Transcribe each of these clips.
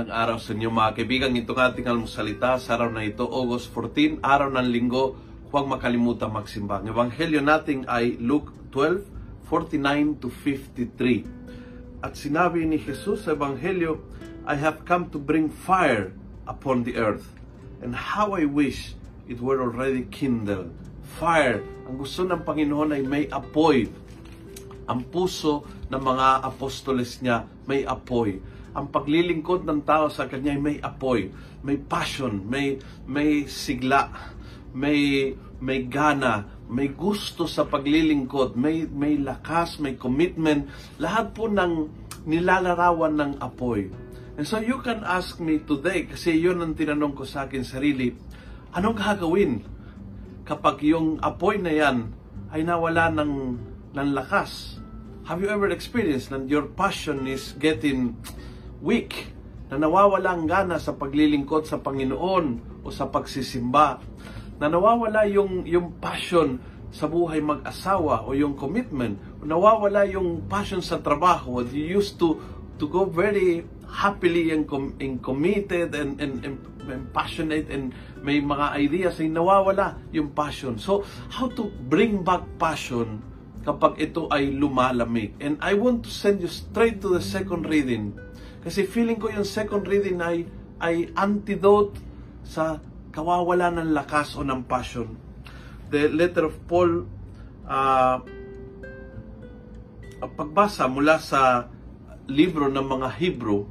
magandang araw sa inyo mga kaibigan. Ito nga ating almusalita sa araw na ito, August 14, araw ng linggo. Huwag makalimutan magsimba. Ang ebanghelyo natin ay Luke 12, 49 to 53. At sinabi ni Jesus sa ebanghelyo, I have come to bring fire upon the earth. And how I wish it were already kindled. Fire. Ang gusto ng Panginoon ay may apoy. Ang puso ng mga apostoles niya may apoy ang paglilingkod ng tao sa kanya ay may apoy, may passion, may may sigla, may may gana, may gusto sa paglilingkod, may may lakas, may commitment, lahat po ng nilalarawan ng apoy. And so you can ask me today, kasi yun ang tinanong ko sa akin sarili, anong gagawin kapag yung apoy na yan ay nawala ng, ng lakas? Have you ever experienced that your passion is getting weak, na nawawala ang gana sa paglilingkod sa Panginoon o sa pagsisimba, na nawawala yung, yung passion sa buhay mag-asawa o yung commitment, o nawawala yung passion sa trabaho, you used to to go very happily and, com- and committed and, and, and, and passionate and may mga ideas ay nawawala yung passion. So, how to bring back passion kapag ito ay lumalamig? And I want to send you straight to the second reading kasi feeling ko yung second reading ay, ay antidote sa kawawala ng lakas o ng passion. The letter of Paul, uh, pagbasa mula sa libro ng mga Hebrew,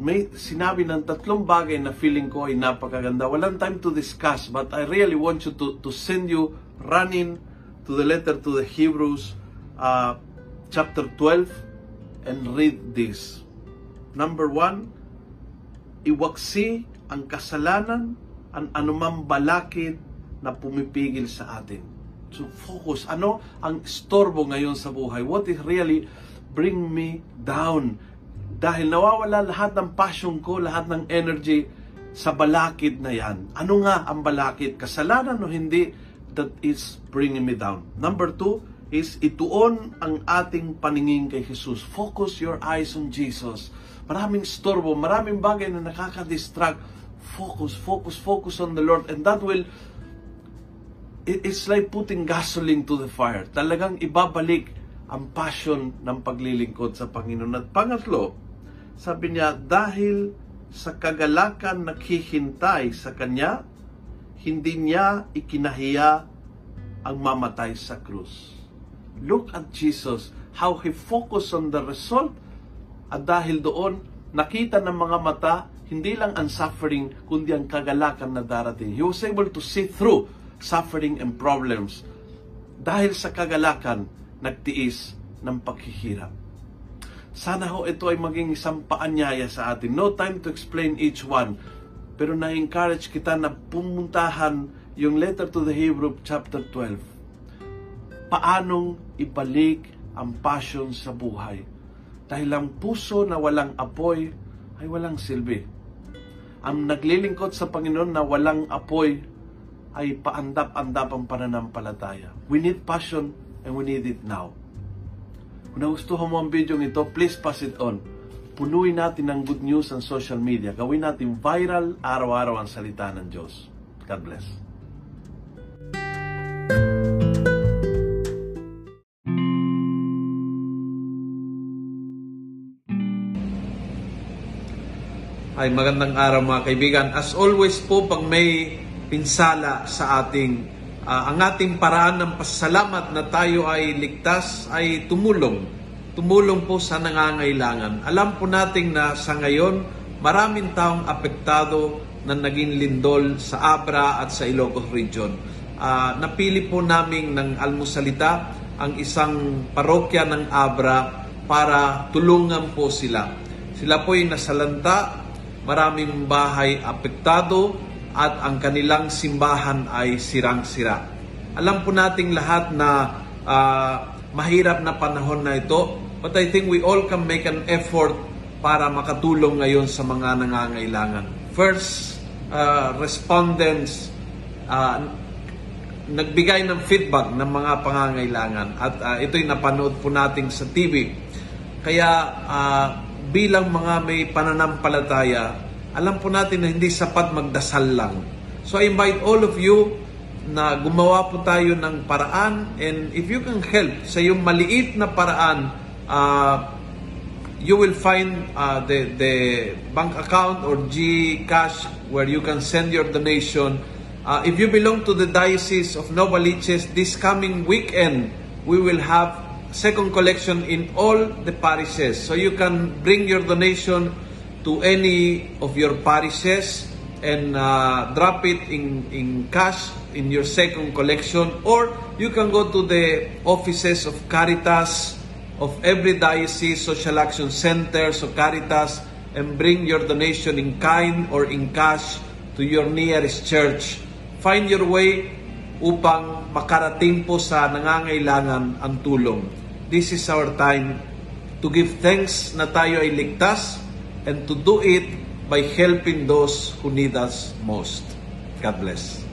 may sinabi ng tatlong bagay na feeling ko ay napakaganda. Walang time to discuss, but I really want you to, to send you running to the letter to the Hebrews, uh, chapter 12, and read this. Number one, iwaksi ang kasalanan ang anumang balakid na pumipigil sa atin. So focus, ano ang istorbo ngayon sa buhay? What is really bring me down? Dahil nawawala lahat ng passion ko, lahat ng energy sa balakid na yan. Ano nga ang balakid? Kasalanan o hindi that is bringing me down. Number two, is ituon ang ating paningin kay Jesus. Focus your eyes on Jesus. Maraming storbo, maraming bagay na nakaka-distract. Focus, focus, focus on the Lord. And that will, it's like putting gasoline to the fire. Talagang ibabalik ang passion ng paglilingkod sa Panginoon. At pangatlo, sabi niya, dahil sa kagalakan naghihintay sa Kanya, hindi niya ikinahiya ang mamatay sa krus. Look at Jesus, how He focused on the result. At dahil doon, nakita ng mga mata, hindi lang ang suffering, kundi ang kagalakan na darating. He was able to see through suffering and problems. Dahil sa kagalakan, nagtiis ng paghihirap. Sana ho ito ay maging isang paanyaya sa atin. No time to explain each one. Pero na-encourage kita na pumuntahan yung letter to the Hebrew chapter 12 paanong ibalik ang passion sa buhay. Dahil ang puso na walang apoy ay walang silbi. Ang naglilingkod sa Panginoon na walang apoy ay paandap-andap ang pananampalataya. We need passion and we need it now. Kung nagustuhan mo ang video ito, please pass it on. Punuin natin ng good news ang social media. Gawin natin viral araw-araw ang salita ng Diyos. God bless. Ay magandang araw mga kaibigan. As always po pag may pinsala sa ating uh, ang ating paraan ng pasalamat na tayo ay ligtas ay tumulong. Tumulong po sa nangangailangan. Alam po nating na sa ngayon maraming taong apektado na naging lindol sa Abra at sa Ilocos Region. Uh, napili po namin ng almusalita ang isang parokya ng Abra para tulungan po sila. Sila po ay nasalanta maraming bahay apektado at ang kanilang simbahan ay sirang-sira. Alam po nating lahat na uh, mahirap na panahon na ito, but I think we all can make an effort para makatulong ngayon sa mga nangangailangan. First, uh, respondents uh, nagbigay ng feedback ng mga pangangailangan at uh, ito'y napanood po natin sa TV. Kaya uh, bilang mga may pananampalataya, alam po natin na hindi sapat magdasal lang. So I invite all of you na gumawa po tayo ng paraan and if you can help sa yung maliit na paraan, uh, you will find uh, the, the bank account or GCash where you can send your donation. Uh, if you belong to the Diocese of Novaliches, this coming weekend, we will have second collection in all the parishes. So you can bring your donation to any of your parishes and uh, drop it in, in cash in your second collection or you can go to the offices of Caritas of every diocese social action center so Caritas and bring your donation in kind or in cash to your nearest church find your way upang makarating po sa nangangailangan ang tulong this is our time to give thanks na tayo ay ligtas and to do it by helping those who need us most. God bless.